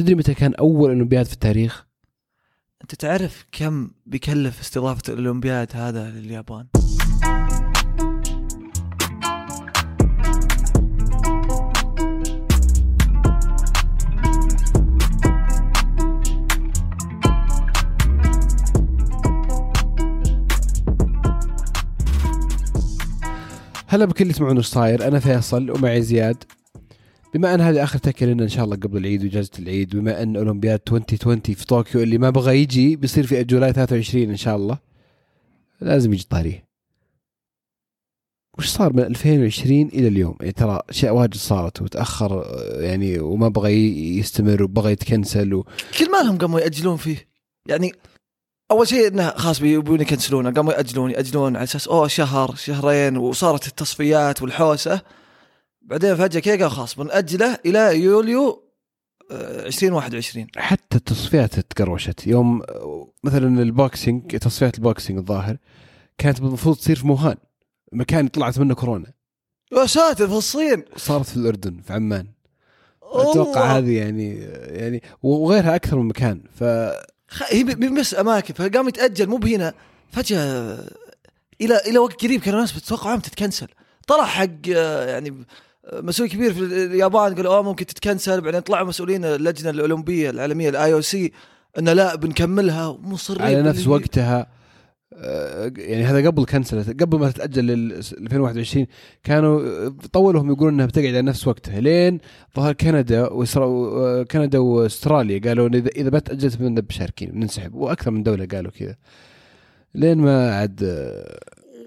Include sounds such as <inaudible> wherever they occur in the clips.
تدري متى كان أول اولمبياد في التاريخ؟ أنت تعرف كم بيكلف استضافة الأولمبياد هذا لليابان؟ هلا بكل اللي يسمعون إيش صاير. أنا فيصل ومعي زياد. بما أن هذه آخر تكة لنا إن شاء الله قبل العيد وإجازة العيد بما أن أولمبياد 2020 في طوكيو اللي ما بغى يجي بيصير في جولاي 23 إن شاء الله. لازم يجي طاريه وش صار من 2020 إلى اليوم؟ يعني ترى أشياء واجد صارت وتأخر يعني وما بغى يستمر وبغى يتكنسل و... كل ما لهم قاموا يأجلون فيه. يعني أول شيء إنه خلاص بيبون يكنسلونه قاموا يأجلون يأجلون على أساس أوه شهر شهرين وصارت التصفيات والحوسة. بعدين فجأة كذا قالوا خلاص بنأجله إلى يوليو آه، 2021 حتى التصفيات تقربعت. يوم آه، مثلا ال boxing تصفيات ال boxing الظاهر كانت المفروض تصير في ووهان. مكان طلعت منه كورونا. يا ساتر في الصين. صارت في الأردن في عمان. أتوقع هذه يعني يعني وغيرها أكثر من مكان. ف هي ب- بس أماكن فقام يتأجل مو بهنا. فجأة إلى إلى وقت قريب كان الناس بتتوقع عم تتكنسل. طلع حق آه، يعني آه، مسؤول كبير في اليابان قال آه ممكن تتكنسل. بعدين طلعوا مسؤولين اللجنة الأولمبية العالمية ال IOC انه لا بنكملها. ومصرين على نفس وقتها آه، يعني هذا قبل كنسلت قبل ما تتأجل لل 2021 كانوا آه، طولوا هم يقولون إنها بتقعد على نفس وقتها. لين ظهر كندا وإسرا... كندا وأستراليا قالوا إذا إذا ما تأجلت مب مشاركين بننسحب. وأكثر من دولة قالوا كذا. لين ما عاد آه،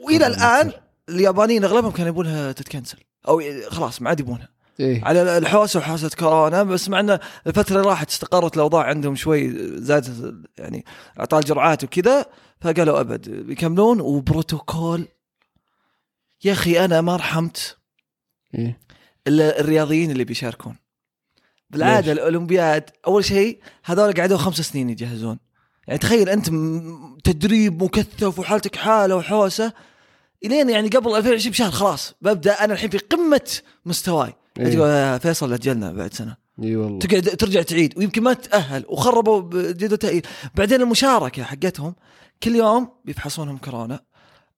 وإلى الآن. اليابانيين أغلبهم كانوا يبونها تتكنسل. أو خلاص ما عاد يبونها. إيه. على الحوسة وحوسة كورونا بس مع إن الفترة اللي راحت استقرت الأوضاع عندهم شوي زادت يعني اعطاء الجرعات وكذا فقالوا أبد بيكملون وبروتوكول يا أخي أنا ما رحمت إيه. إلا الرياضيين اللي بيشاركون. بالعادة ليش؟ الأولمبياد أول شيء هذول قعدوا خمس سنين يجهزون. يعني تخيل أنت تدريب مكثف وحالتك حالة وحوسة إلين يعني قبل 2020 بشهر خلاص ببدأ أنا الحين في قمة مستواي. إيه. تقول يا فيصل اجلنا بعد سنة. إي والله. تقعد ترجع تعيد ويمكن ما تتاهل وخربوا جدول تأهيل. بعدين المشاركة حقتهم كل يوم بيفحصونهم كورونا.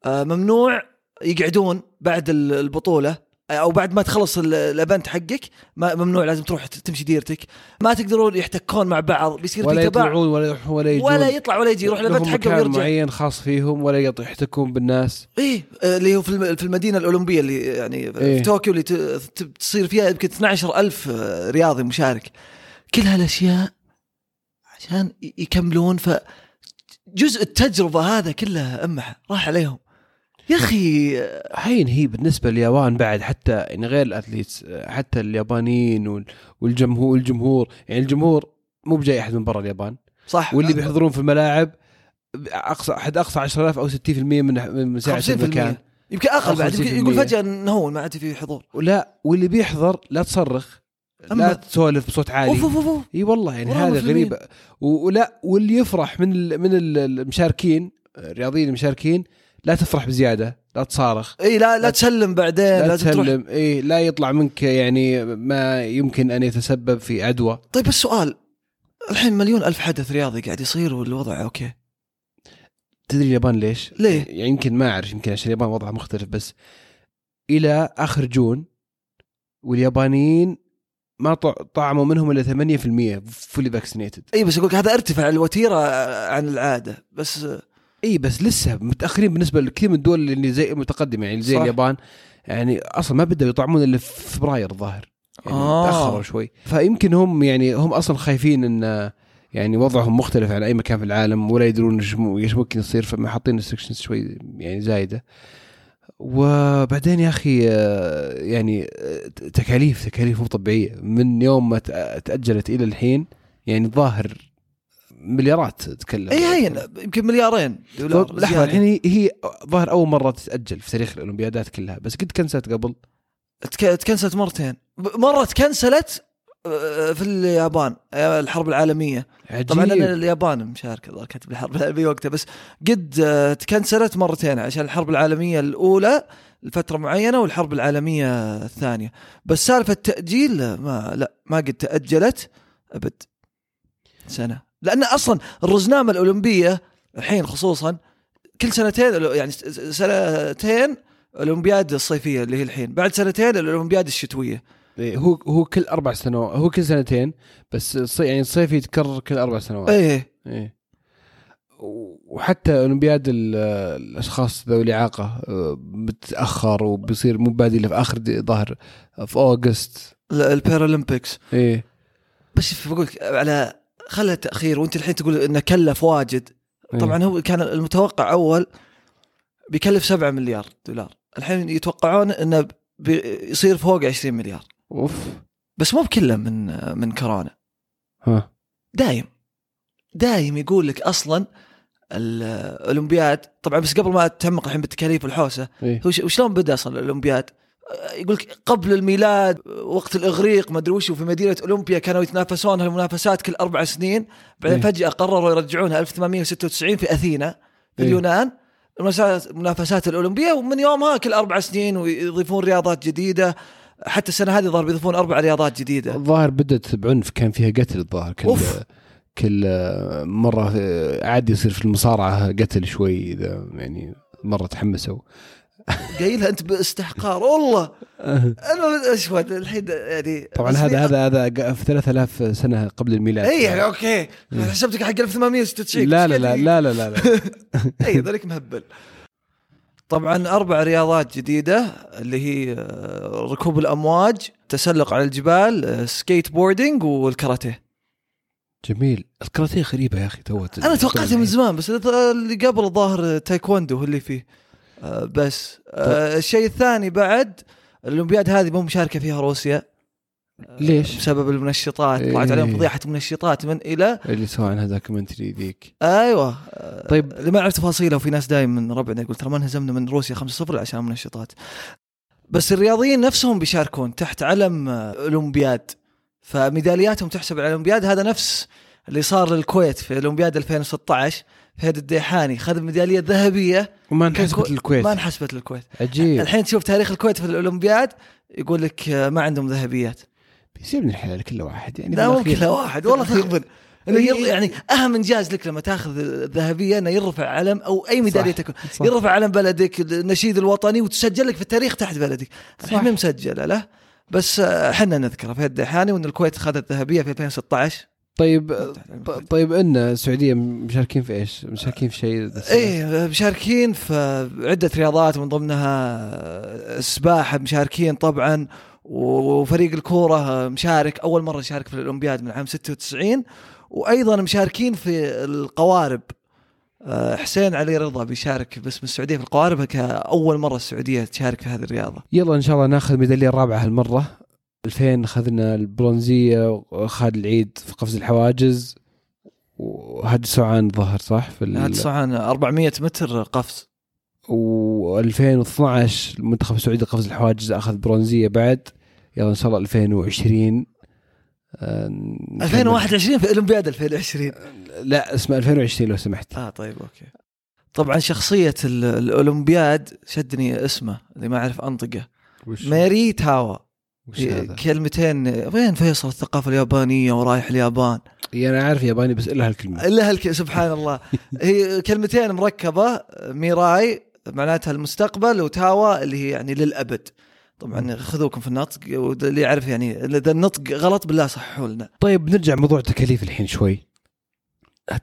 آه، ممنوع يقعدون بعد ال- البطولة. أو بعد ما تخلص ال- ال event حقك ما ممنوع لازم تروح تمشي ديرتك. ما تقدرون يحتكون مع بعض بيصير ولا في تباعد يطلعون ولا يروحون ولا يجون. ولا يطلع ولا يجي يروح ال event حقه ويرجع. معين خاص فيهم ولا يحتكون بالناس. إيه اللي هو في الم- في المدينة الأولمبية اللي يعني إيه. في طوكيو اللي تصير فيها يمكن 12000 آه، رياضي مشارك. كل هالأشياء عشان يكملون ف جزء التجربة هذا كله أمه راح عليهم. يا أخي. هين هي بالنسبة لليابان بعد حتى يعني غير ال athletes حتى اليابانيين وال- والجمهور والجمهور يعني الجمهور مو بجاي أحد من برا اليابان. صح. واللي بيحضرون في الملاعب أقصى حد أقصى 10000 أو 60% من من 50% المكان. يمكن أقل بعد 50% يمكن يقول فجأة نهون ما عاد في حضور. ولا واللي بيحضر لا تصرخ لا تسولف بصوت عالي. أوف أوف أوف. إي والله يعني هذا. غريب. ولا واللي يفرح من ال من ال- المشاركين الرياضيين المشاركين لا تفرح بزيادة لا تصارخ. إي لا لا تسلم بعدين لا تروح. تسلم إي لا يطلع منك يعني ما يمكن أن يتسبب في عدوى. طيب بس سؤال. الحين مليون ألف حدث رياضي قاعد يصير والوضع أوكي. تدري اليابان ليش؟ ليه؟ يعني يمكن ما أعرف يمكن عشان اليابان وضعها مختلف بس إلى آخر June واليابانيين ما طع- طعموا منهم إلا 8% fully vaccinated إي بس أقول هذا ارتفع الوتيرة عن العادة بس إي بس لسه متأخرين بالنسبة لكثير من الدول اللي زي متقدمة يعني زي صح. اليابان. يعني أصلا ما بدأوا يطعمون إلا في فبراير الظاهر. يعني آه. تأخروا شوي. فيمكن هم يعني هم أصلا خايفين إن يعني وضعهم مختلف عن أي مكان في العالم ولا يدرون إيش ممكن يصير فما حاطين restrictions شوي يعني زايدة. وبعدين يا أخي آه، يعني آه، تكاليف تكاليف مو طبيعية. من يوم ما تأجلت إلى الحين يعني الظاهر مليارات تتكلم. اي هين يمكن مليارين دولار طب لحظة. الحين هي, هي ظاهر أول مرة تتأجل في تاريخ الأولمبيادات كلها بس قد كنسلت قبل؟ تك- تكنسلت مرتين. مرة تكنسلت آه، في اليابان أيام الحرب العالمية. عجيب. طبعا أنا اليابان مشاركه الظاهر كانت بالحرب العالمية وقتها بس قد آه، تكنسلت مرتين عشان الحرب العالمية الأولى لفترة معينة والحرب العالمية الثانية. بس سالفة تاجيل ما لا ما قد تأجلت أبد. سنة. لأن أصلا الرزنامة الأولمبية الحين خصوصا كل سنتين يعني سنتين الأولمبياد الصيفية اللي هي الحين بعد سنتين الأولمبياد الشتوية. إيه، هو هو كل أربع سنوات هو كل سنتين بس الصي- يعني الصيف يتكرر كل أربع سنوات. إيه. إيه. وحتى أولمبياد ال- الأشخاص ذوي الإعاقة آه، بتأخر وبيصير مو بادي في آخر ظهر في August. ال- ال Paralympics. إيه. بس بقول على خبر التأخير وأنت الحين تقول إنه كلف واجد. إيه. طبعا هو كان المتوقع أول بيكلف 7 مليار دولار. الحين يتوقعون إنه بيصير فوق 20 مليار. أوف. بس مو بكله من من كورونا. ها. دايم. دايم يقول لك أصلا الأولمبياد طبعا بس قبل ما اتعمق الحين بالتكاليف والحوسة هو ش- وشلون بدأ أصلا الأولمبياد؟ يقول قبل الميلاد وقت الإغريق ما أدري وش وفي مدينة أولمبيا كانوا يتنافسون هالمنافسات كل أربع سنين بعدين إيه. فجأة قرروا يرجعونها 1896 في أثينا في إيه. اليونان المنافسات الأولمبية ومن يومها كل أربع سنين ويضيفون رياضات جديدة حتى السنة هذه ظهر بيضيفون أربع رياضات جديدة الظاهر بدت بعنف كان فيها قتل الظاهر كل أوف. كل آه، مرة آه، عاد يصير في المصارعة قتل شوي إذا يعني مرة تحمسوا قايلها أنت باستحقار. والله. <laughs> أنا أشوف الحين يعني طبعا بس هذا هذا هذا في 3000 سنة قبل الميلاد. اي أوكي. حسبتك حق 1896 لا لا لا لا لا لا, لا. اي ذاك مهبل. طبعا أربع رياضات جديدة اللي هي آه، ركوب الأمواج تسلق على الجبال آه، skateboarding والكاراتيه. جميل. الكاراتيه غريبة يا أخي تو أنا توقعتها من زمان بس اللي قبل الظاهر تايكوندو اللي فيه. آه، بس. آه، الشيء الثاني بعد الأولمبياد هذه مو مشاركة فيها روسيا. ليش؟ بسبب المنشطات طلعت عليهم إيه. فضيحة منشطات من إلى اللي سوى عنها documentary ذيك. أيوه. آه، طيب. اللي ما اعرف تفاصيله وفي ناس دايم من ربعنا يقول ترى ما انهزمنا من روسيا 5-0 عشان منشطات. بس الرياضيين نفسهم بيشاركون تحت علم آه، اولمبياد فميدالياتهم تحسب على الأولمبياد هذا نفس اللي صار للكويت في اولمبياد 2016 فهد الديحاني خذ ميدالية ذهبية. وما انحسبت كو- للكويت. ما انحسبت للكويت. عجيب. الحين تشوف تاريخ الكويت في الأولمبياد يقول لك آه، ما عندهم ذهبيات. بيصير من الحلال كله واحد يعني لا ممكن لا واحد والله إيه. ير- يعني أهم إنجاز لك لما تأخذ الذهبية إنه يرفع علم أو أي ميدالية تكون. صح. يرفع علم بلدك النشيد الوطني وتسجل لك في التاريخ تحت بلدك. صح. الحين مسجله له؟ بس آه، إحنا نذكره في الدحاني وإن الكويت اخذت ذهبيه في 2016 طيب طيب إن السعودية مشاركين في إيش؟ مشاركين في شيء إيه مشاركين في عدة رياضات من ضمنها السباحه مشاركين طبعا وفريق الكورة مشارك أول مرة يشارك في الأولمبياد من عام 96 وأيضا مشاركين في القوارب. آه، حسين علي رضا بيشارك باسم السعودية في القوارب كأول مرة السعودية تشارك في هذه الرياضة. يلا إن شاء الله ناخذ الميداليه الرابعة هالمرة. 2000 اخذنا البرونزية واخذ العيد في قفز الحواجز وهذا سعان ظهر صح في هذا صعان 400 متر قفز. و2012 المنتخب السعودي قفز الحواجز أخذ برونزية بعد. يلا إن شاء الله 2020 آه، نكمل. 2021 في اولمبياد 2020 لا اسمه 2020 لو سمحت. آه طيب أوكي. طبعا شخصية ال- الأولمبياد شدني اسمه اللي ما أعرف أنطقه. وش, ماري تاوا. وش هذا؟ كلمتين وين فيصل الثقافة اليابانية ورايح اليابان؟ إي أنا عارف ياباني بس إلا هالكلمة. إلا هالك سبحان الله. هي كلمتين مركبة ميراي معناتها المستقبل وتاوا اللي هي يعني للأبد. طبعا خذوكم في النطق واللي يعرف يعني اذا النطق غلط بالله صححوا لنا. طيب نرجع موضوع التكاليف الحين شوي.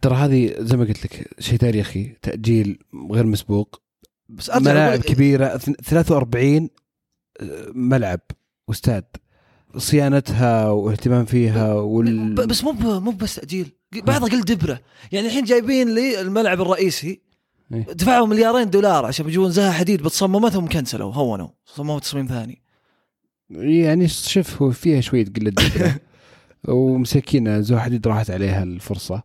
ترى هذه زي ما قلت لك شيء تاريخي تأجيل غير مسبوق بس ملاعب كبيرة اثن- 43 ملعب. واستاد صيانتها واهتمام فيها وال بس مو مو بس تاجيل بعضها قل دبرة. يعني الحين جايبين لي الملعب الرئيسي إيه. دفعوا مليارين دولار عشان بيجون زها حديد بتصممها ثم كنسلوا هونوا صمموا تصميم ثاني. يعني شوف هو فيها شوية قلة دبرة. <laughs> ومسكينه زو حديد راحت عليها الفرصة.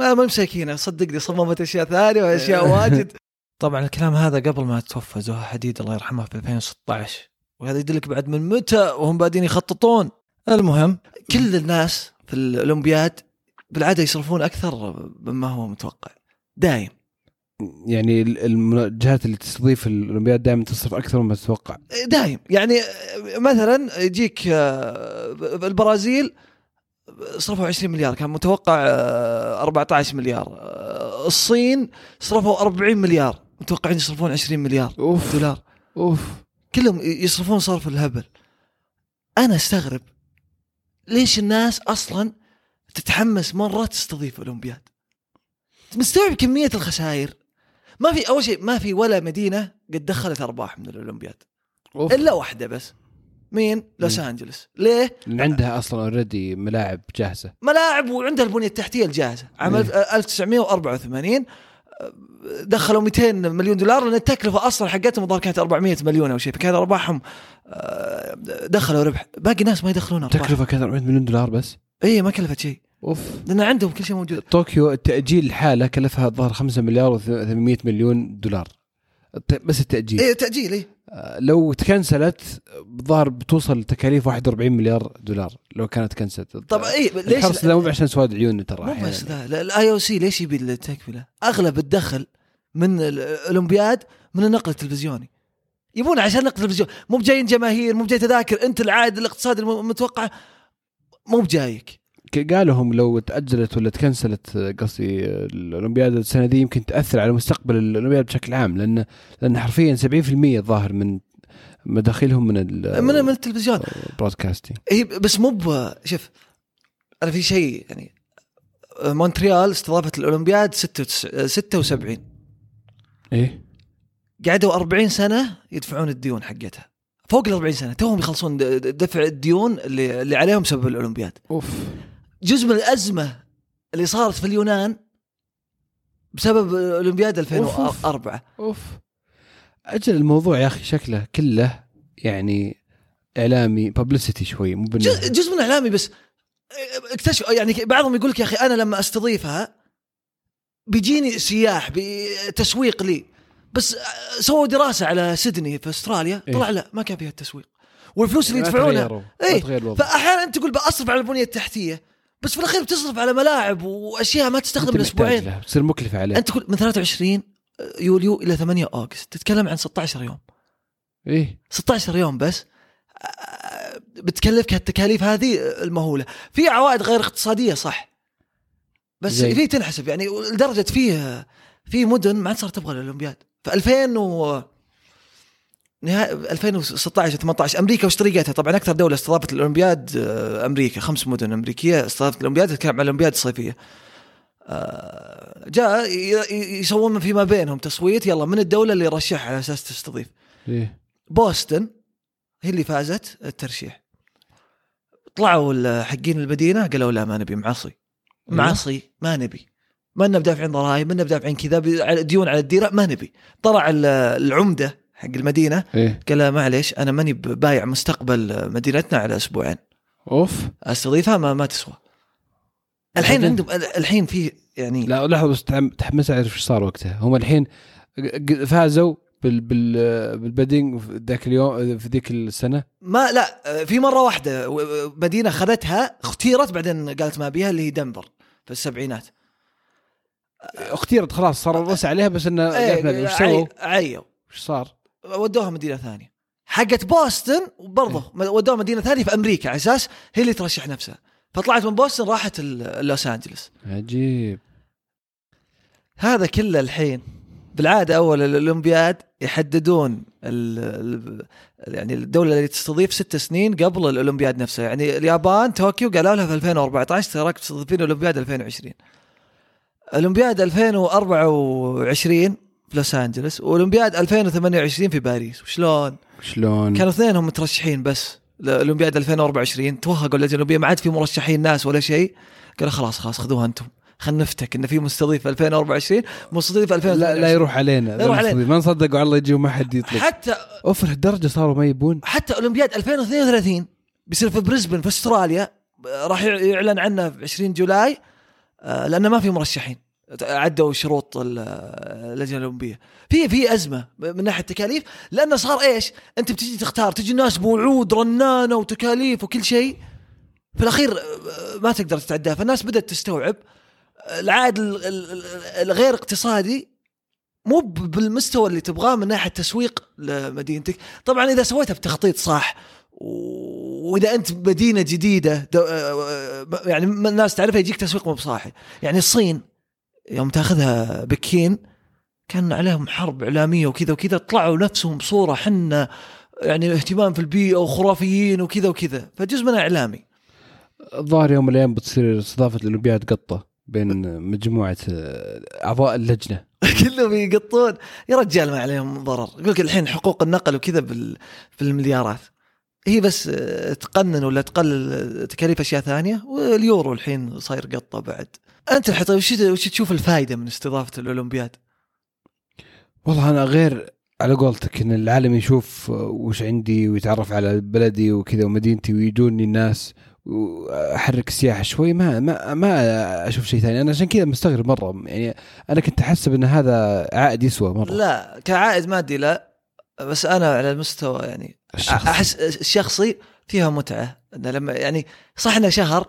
ما ما مساكينة صدقني صممت أشياء ثانية وأشياء واجد. <laughs> طبعا الكلام هذا قبل ما توفى زها حديد الله يرحمها في 2016 وهذا يدلك بعد من متى وهم بادين يخططون. المهم كل الناس في الأولمبياد بالعادة يصرفون أكثر مما هو متوقع. دايم. يعني الجهات اللي تستضيف الأولمبياد دائما تصرف أكثر مما تتوقع. دايم. يعني مثلا يجيك آه، البرازيل صرفوا 20 مليار كان متوقع آه، 14 مليار. آه، الصين صرفوا 40 مليار متوقعين يصرفون 20 مليار أوف. دولار. أوف. كلهم يصرفون صرف الهبل. أنا أستغرب ليش الناس أصلا تتحمس مرة تستضيف اولمبياد مستوعب كمية الخسائر؟ ما في أول شيء ما في ولا مدينة قد دخلت أرباح من الأولمبياد. أوف. إلا واحدة بس. مين؟ لوس؟ انجلس ليه؟ لأن عندها أصلا already ملاعب جاهزة. ملاعب وعندها البنية التحتية الجاهزة. عام إيه. 1984 آه، دخلوا 200 مليون دولار لأن التكلفة أصلا حقتهم الظاهر كانت 400 مليون أو شيء فكان أرباحهم آه، دخلوا ربح. باقي ناس ما يدخلون أرباح. تكلفه كانت 400 مليون دولار بس؟ اي ما كلفت شيء. أوف. لأن عندهم كل شيء موجود. طوكيو التأجيل لحاله كلفها الظاهر 5 مليار و800 مليون دولار. بس التأجيل. اي تاجيل اي لو تكنسلت الظاهر بتوصل تكاليف 41 مليار دولار لو كانت كنسلت. طب اي ليش الحرص ذا مو عشان سواد عيون ترى مو. بس ذا ال IOC ليش يبي التكلفة؟ أغلب الدخل من الأولمبياد من النقل التلفزيوني. يبون عشان نقل تلفزيون مو بجايين جماهير مو بجاي تذاكر أنت العائد الاقتصادي المتوقع مو بجايك. ك- قالوا هم لو تأجلت ولا تكنسلت قصدي الأولمبياد السنة دي يمكن تأثر على مستقبل الأولمبياد بشكل عام لأن لأن حرفيا 70% الظاهر من مداخيلهم من من من التلفزيون. ال broadcasting هي بس مو شوف أنا في شيء يعني مونتريال استضافت الأولمبياد 76 76 إيه؟ قعدوا 40 سنة يدفعون الديون حقتها. فوق ال 40 سنة توهم يخلصون دفع الديون اللي اللي عليهم بسبب الأولمبياد. أوف. جزء من الأزمة اللي صارت في اليونان بسبب اولمبياد 2004 أوف. أجل الموضوع يا أخي شكله كله يعني إعلامي ببليستي شوي مو جزء من إعلامي بس اكتشف يعني بعضهم يقول لك يا أخي أنا لما أستضيفها بيجيني سياح بتسويق لي. بس سووا دراسة على سيدني في أستراليا إيه. طلع لا ما كان فيها التسويق. والفلوس اللي يدفعونها. إيه، الوضع. فأحيانا أنت تقول بصرف على البنية التحتية. بس في الأخير بتصرف على ملاعب وأشياء ما تستخدم الأسبوعين. بتصير مكلفة عليه أنت تقول من 23 يوليو إلى 8 اوغست تتكلم عن 16 يوم. إيه. 16 يوم بس. بتكلفك هالتكاليف هذه المهولة. في عوائد غير اقتصادية صح. بس زي؟ في تنحسب يعني لدرجة فيه في مدن ما عاد صارت تبغى الأولمبياد. في 2000 و نهاية 2016 18 أمريكا واشتريتها طبعا أكثر دولة استضافت الأولمبياد آه، أمريكا خمس مدن أمريكية استضافت الأولمبياد تتكلم عن الأولمبياد الصيفية. آه، جاء يسوون فيما بينهم تصويت يلا من الدولة اللي رشحها على أساس تستضيف؟ إيه. بوسطن هي اللي فازت الترشيح. طلعوا حقين المدينة قالوا لا ما نبي معصي معصي ما نبي. ما لنا بدافعين ضرائب ما لنا بدافعين كذا ديون على الديرة ما نبي. طلع ال- العمدة حق المدينة إيه. قال لا معليش أنا ماني بايع مستقبل مدينتنا على أسبوعين. أوف. أستضيفها؟ ما ما تسوى. الحين؟ عندهم الحين في يعني لا لحظة بس تحم- تحمس اعرف إيش صار وقتها. هم الحين فازوا بال بال بالبدنج في ذاك اليوم في ذيك السنة؟ ما لا في مرة واحدة مدينة اخذتها اختيرت بعدين قالت ما بيها اللي هي دنفر في السبعينات. اختيرت خلاص صار الرأس عليها بس إنه إيه عيوا. وش صار؟ ودوها مدينة ثانية. حقت بوسطن برضه ودوها مدينة ثانية في أمريكا على أساس هي اللي ترشح نفسها. فطلعت من بوسطن راحت لوس انجلس عجيب. هذا كله الحين بالعادة أول الأولمبياد يحددون ال ال يعني الدولة اللي تستضيف ست سنين قبل الأولمبياد نفسه يعني اليابان طوكيو قالوا لها في 2014 تراك تستضيفين أولمبياد 2020 اولمبياد 2024 في لوس أنجلس. واولمبياد 2028 في باريس. وشلون؟ شلون؟ كانوا اثنينهم مترشحين بس. لأولمبياد 2024 توهقوا اللجنه الأولمبية. ما عاد في مرشحين ناس ولا شيء. قالوا خلاص خلاص خذوها أنتم. خلينا نفتك إن في مستضيف 2024 مستضيف 2028 لا لا يروح علينا. لا يروح علينا. ما نصدقوا على الله يجي وما حد يطلب حتى offer الدرجه صاروا ما يبون. حتى أولمبياد 2032 بيصير في بريسبن في أستراليا. راح يعلن عنه في 20 جولاي. آه، لأنه ما في مرشحين. عدوا شروط ال- اللجنة الأولمبية. في في أزمة من ناحية التكاليف لأنه صار إيش؟ أنت بتجي تختار تجي الناس بوعود رنانة وتكاليف وكل شيء. في الأخير آه، ما تقدر تتعداه فالناس بدأت تستوعب آه، العائد ال- ال- ال- الغير اقتصادي مو بالمستوى اللي تبغاه من ناحية تسويق لمدينتك. طبعا إذا سويتها بتخطيط صح. وإذا أنت مدينة جديدة آه، يعني الناس تعرفها يجيك تسويق مو بصاحي. يعني الصين يوم تاخذها بكين كان عليهم حرب إعلامية وكذا وكذا طلعوا نفسهم بصورة حنا يعني اهتمام في البيئة وخرافيين وكذا وكذا فجزء منها إعلامي. الظاهر يوم من الأيام بتصير استضافة الأولمبياد قطة بين مجموعة آه، أعضاء اللجنة. <laughs> كلهم يقطون. يا رجال ما عليهم ضرر. يقول لك الحين حقوق النقل وكذا بال... بالمليارات. هي بس آه، تقنن ولا تقلل تكاليف أشياء ثانية واليورو الحين صاير قطة بعد. أنت الحين طيب وش وش تشوف الفائده من استضافة الأولمبياد؟ والله أنا غير على قولتك إن العالم يشوف وش عندي ويتعرف على بلدي وكذا ومدينتي ويجوني الناس وأحرك السياحة شوي ما ما ما أشوف شيء ثاني. أنا عشان كذا مستغرب مرة يعني أنا كنت أحسب إن هذا عائد يسوى مرة. لا كعائد مادي لا. بس أنا على المستوى يعني الشخصي. أحس الشخصي فيها متعة. إنه لما يعني صح إنه شهر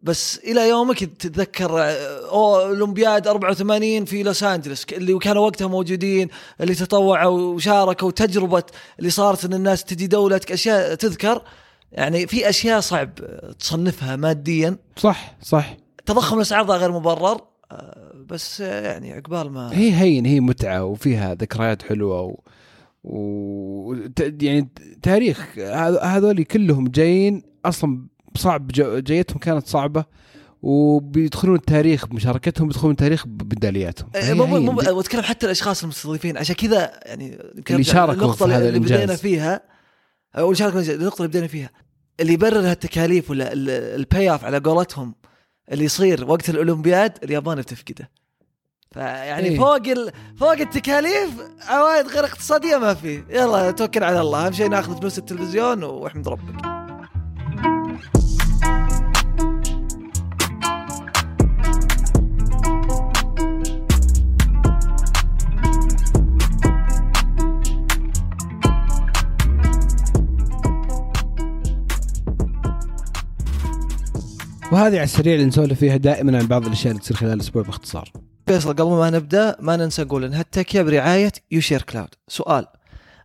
بس إلى يومك تتذكر آه، أو اولمبياد 84 في لوس انجلس اللي كانوا وقتها موجودين اللي تطوعوا وشاركوا تجربه اللي صارت إن الناس تجي دولتك اشياء تذكر يعني في أشياء صعب تصنفها ماديا. صح صح. تضخم الاسعار ذا غير مبرر آه، بس يعني عقبال ما هي هين هي متعة وفيها ذكريات حلوة و, و... ت- يعني تاريخ هذ- هذول كلهم جايين أصلا صعب جايتهم كانت صعبة وبيدخلون التاريخ بمشاركتهم بيدخلون التاريخ بميدالياتهم إيه، مو. مو واتكلم حتى الأشخاص المستضيفين عشان كذا يعني اللي شاركوا للنقطة في هذا اللي بدينا. فيها أو شاركوا النقطة اللي بدينا فيها اللي يبرر هالتكاليف ولا ال payoff على قولتهم اللي يصير وقت الأولمبياد اليابان بتفقده فيعني إيه. فوق ال... فوق التكاليف عوائد غير اقتصادية ما في. يلا توكل على الله. أهم شيء ناخذ فلوس التلفزيون وأحمد ربك. وهذه على السريع اللي نسولف فيها دائما عن بعض الأشياء اللي تصير خلال الأسبوع باختصار. فيصل قبل ما نبدأ ما ننسى نقول إن هالتكية برعاية يوشير كلاود سؤال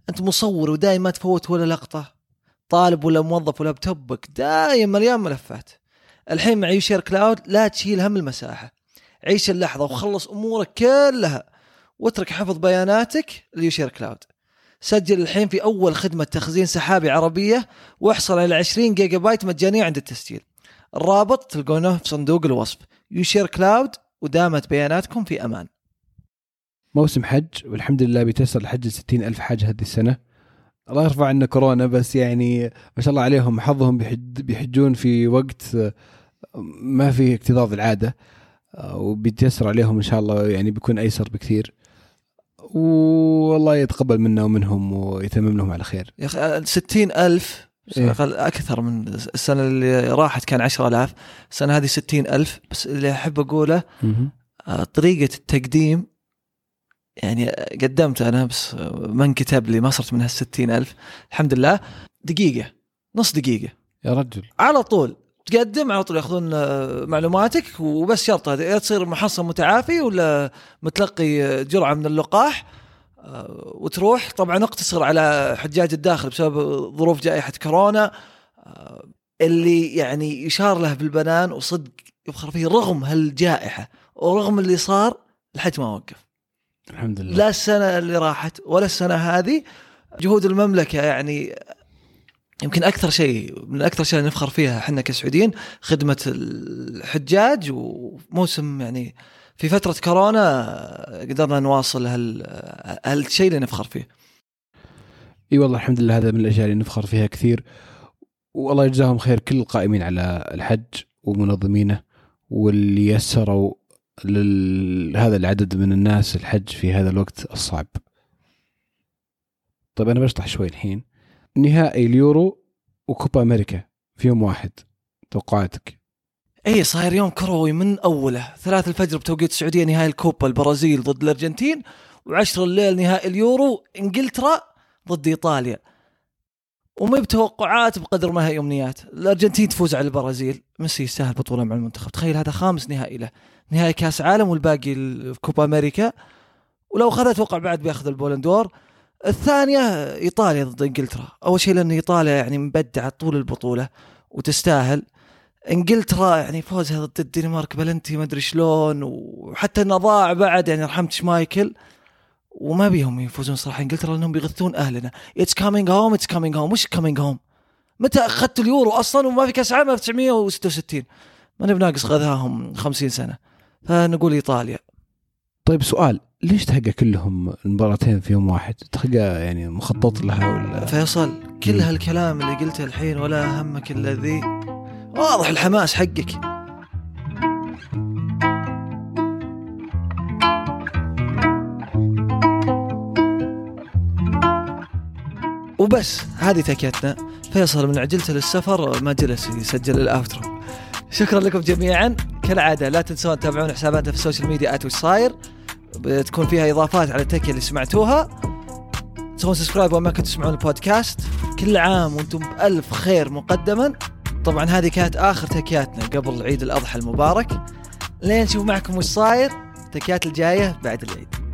أنت مصور ودايم ما تفوت ولا لقطة؟ طالب ولا موظف ولابتوبك دايم مليان ملفات. الحين مع يوشير كلاود لا تشيل هم المساحة. عيش اللحظة وخلص أمورك كلها. واترك حفظ بياناتك ليوشير كلاود سجل الحين في أول خدمة تخزين سحابي عربية واحصل على 20 جيجا بايت مجانية عند التسجيل. الرابط تلقونه في صندوق الوصف. يوشير كلاود ودامت بياناتكم في أمان. موسم حج والحمد لله بيتيسر الحج ل ألف حاج هذه السنة. الله يرفع عنا كورونا بس يعني ما شاء الله عليهم حظهم بيحج بيحجون في وقت ما في اكتظاظ العادة. آه، وبيتيسر عليهم إن شاء الله يعني بيكون أيسر بكثير. والله يتقبل منا ومنهم ويتمم لهم على خير. يا أخي 60 ألف إيه. أكثر من السنة اللي راحت كان 10000 السنة هذه 60 ألف. بس اللي أحب أقوله آه، طريقة التقديم يعني قدمت أنا بس ما انكتب لي ما صرت من هال ألف. الحمد لله. دقيقة نص دقيقة. يا رجل. على طول. تقدم على طول ياخذون آه، معلوماتك وبس شرط يا تصير محصن متعافي ولا متلقي آه، جرعة من اللقاح. وتروح طبعا اقتصر على حجاج الداخل بسبب ظروف جائحة كورونا آه، اللي يعني يشار له بالبنان وصدق يفخر فيه رغم هالجائحة ورغم اللي صار الحج ما وقف. الحمد لله. لا السنة اللي راحت ولا السنة هذه. جهود المملكة يعني يمكن أكثر شيء من أكثر شيء نفخر فيها إحنا كسعوديين خدمة الحجاج وموسم يعني في فترة كورونا قدرنا نواصل هال هالشيء اللي نفخر فيه. إي والله الحمد لله هذا من الأشياء اللي نفخر فيها كثير. والله يجزاهم خير كل القائمين على الحج ومنظمينه واللي يسروا لهذا العدد من الناس الحج في هذا الوقت الصعب. طيب أنا بشطح شوي الحين. نهائي اليورو وكوبا أمريكا في يوم واحد. توقعاتك؟ اي صاير يوم كروي من أوله. ثلاث الفجر بتوقيت السعودية نهائي الكوبا البرازيل ضد الأرجنتين وعشر الليل نهائي اليورو إنجلترا ضد إيطاليا. وما بتوقعات بقدر ما هي أمنيات. الأرجنتين تفوز على البرازيل. ميسي يستاهل بطولة مع المنتخب. تخيل هذا خامس نهائي له. نهائي كأس عالم والباقي ال- كوبا أمريكا. ولو اخذها أتوقع بعد بياخذ البولندور. الثانية إيطاليا ضد إنجلترا. أول شيء لأن إيطاليا يعني مبدعة طول البطولة وتستاهل. انجلترا يعني فوزها ضد الدنمارك بلنتي ما أدري شلون وحتى إنه ضاع بعد يعني رحمت شمايكل وما بيهم يفوزون صراحة انجلترا لأنهم بيغثون أهلنا. it's coming home it's coming home وش coming home متى أخذتوا اليورو أصلا وما في كأس عالم 1966 ماني بناقص غذاهم 50 سنة. فنقول إيطاليا. طيب سؤال. ليش تحقق كلهم المباراتين في يوم واحد؟ تحقق يعني مخطط لها ولا؟ فيصل كل. هالكلام اللي قلته الحين ولا همك الا ذي واضح الحماس حقك. وبس هذه تكيتنا فيصل من عجلته للسفر ما جلس يسجل outro. شكرا لكم جميعا. كالعادة لا تنسون تتابعون حساباتنا في السوشيال ميديا ات صاير بتكون فيها إضافات على التكيه اللي سمعتوها. تسوون سبسكرايب وما كنتوا تسمعون البودكاست. كل عام وأنتم بألف خير مقدما. طبعا هذه كانت آخر تكياتنا قبل عيد الأضحى المبارك. لين نشوف معكم وش صاير. التكيات الجاية بعد العيد.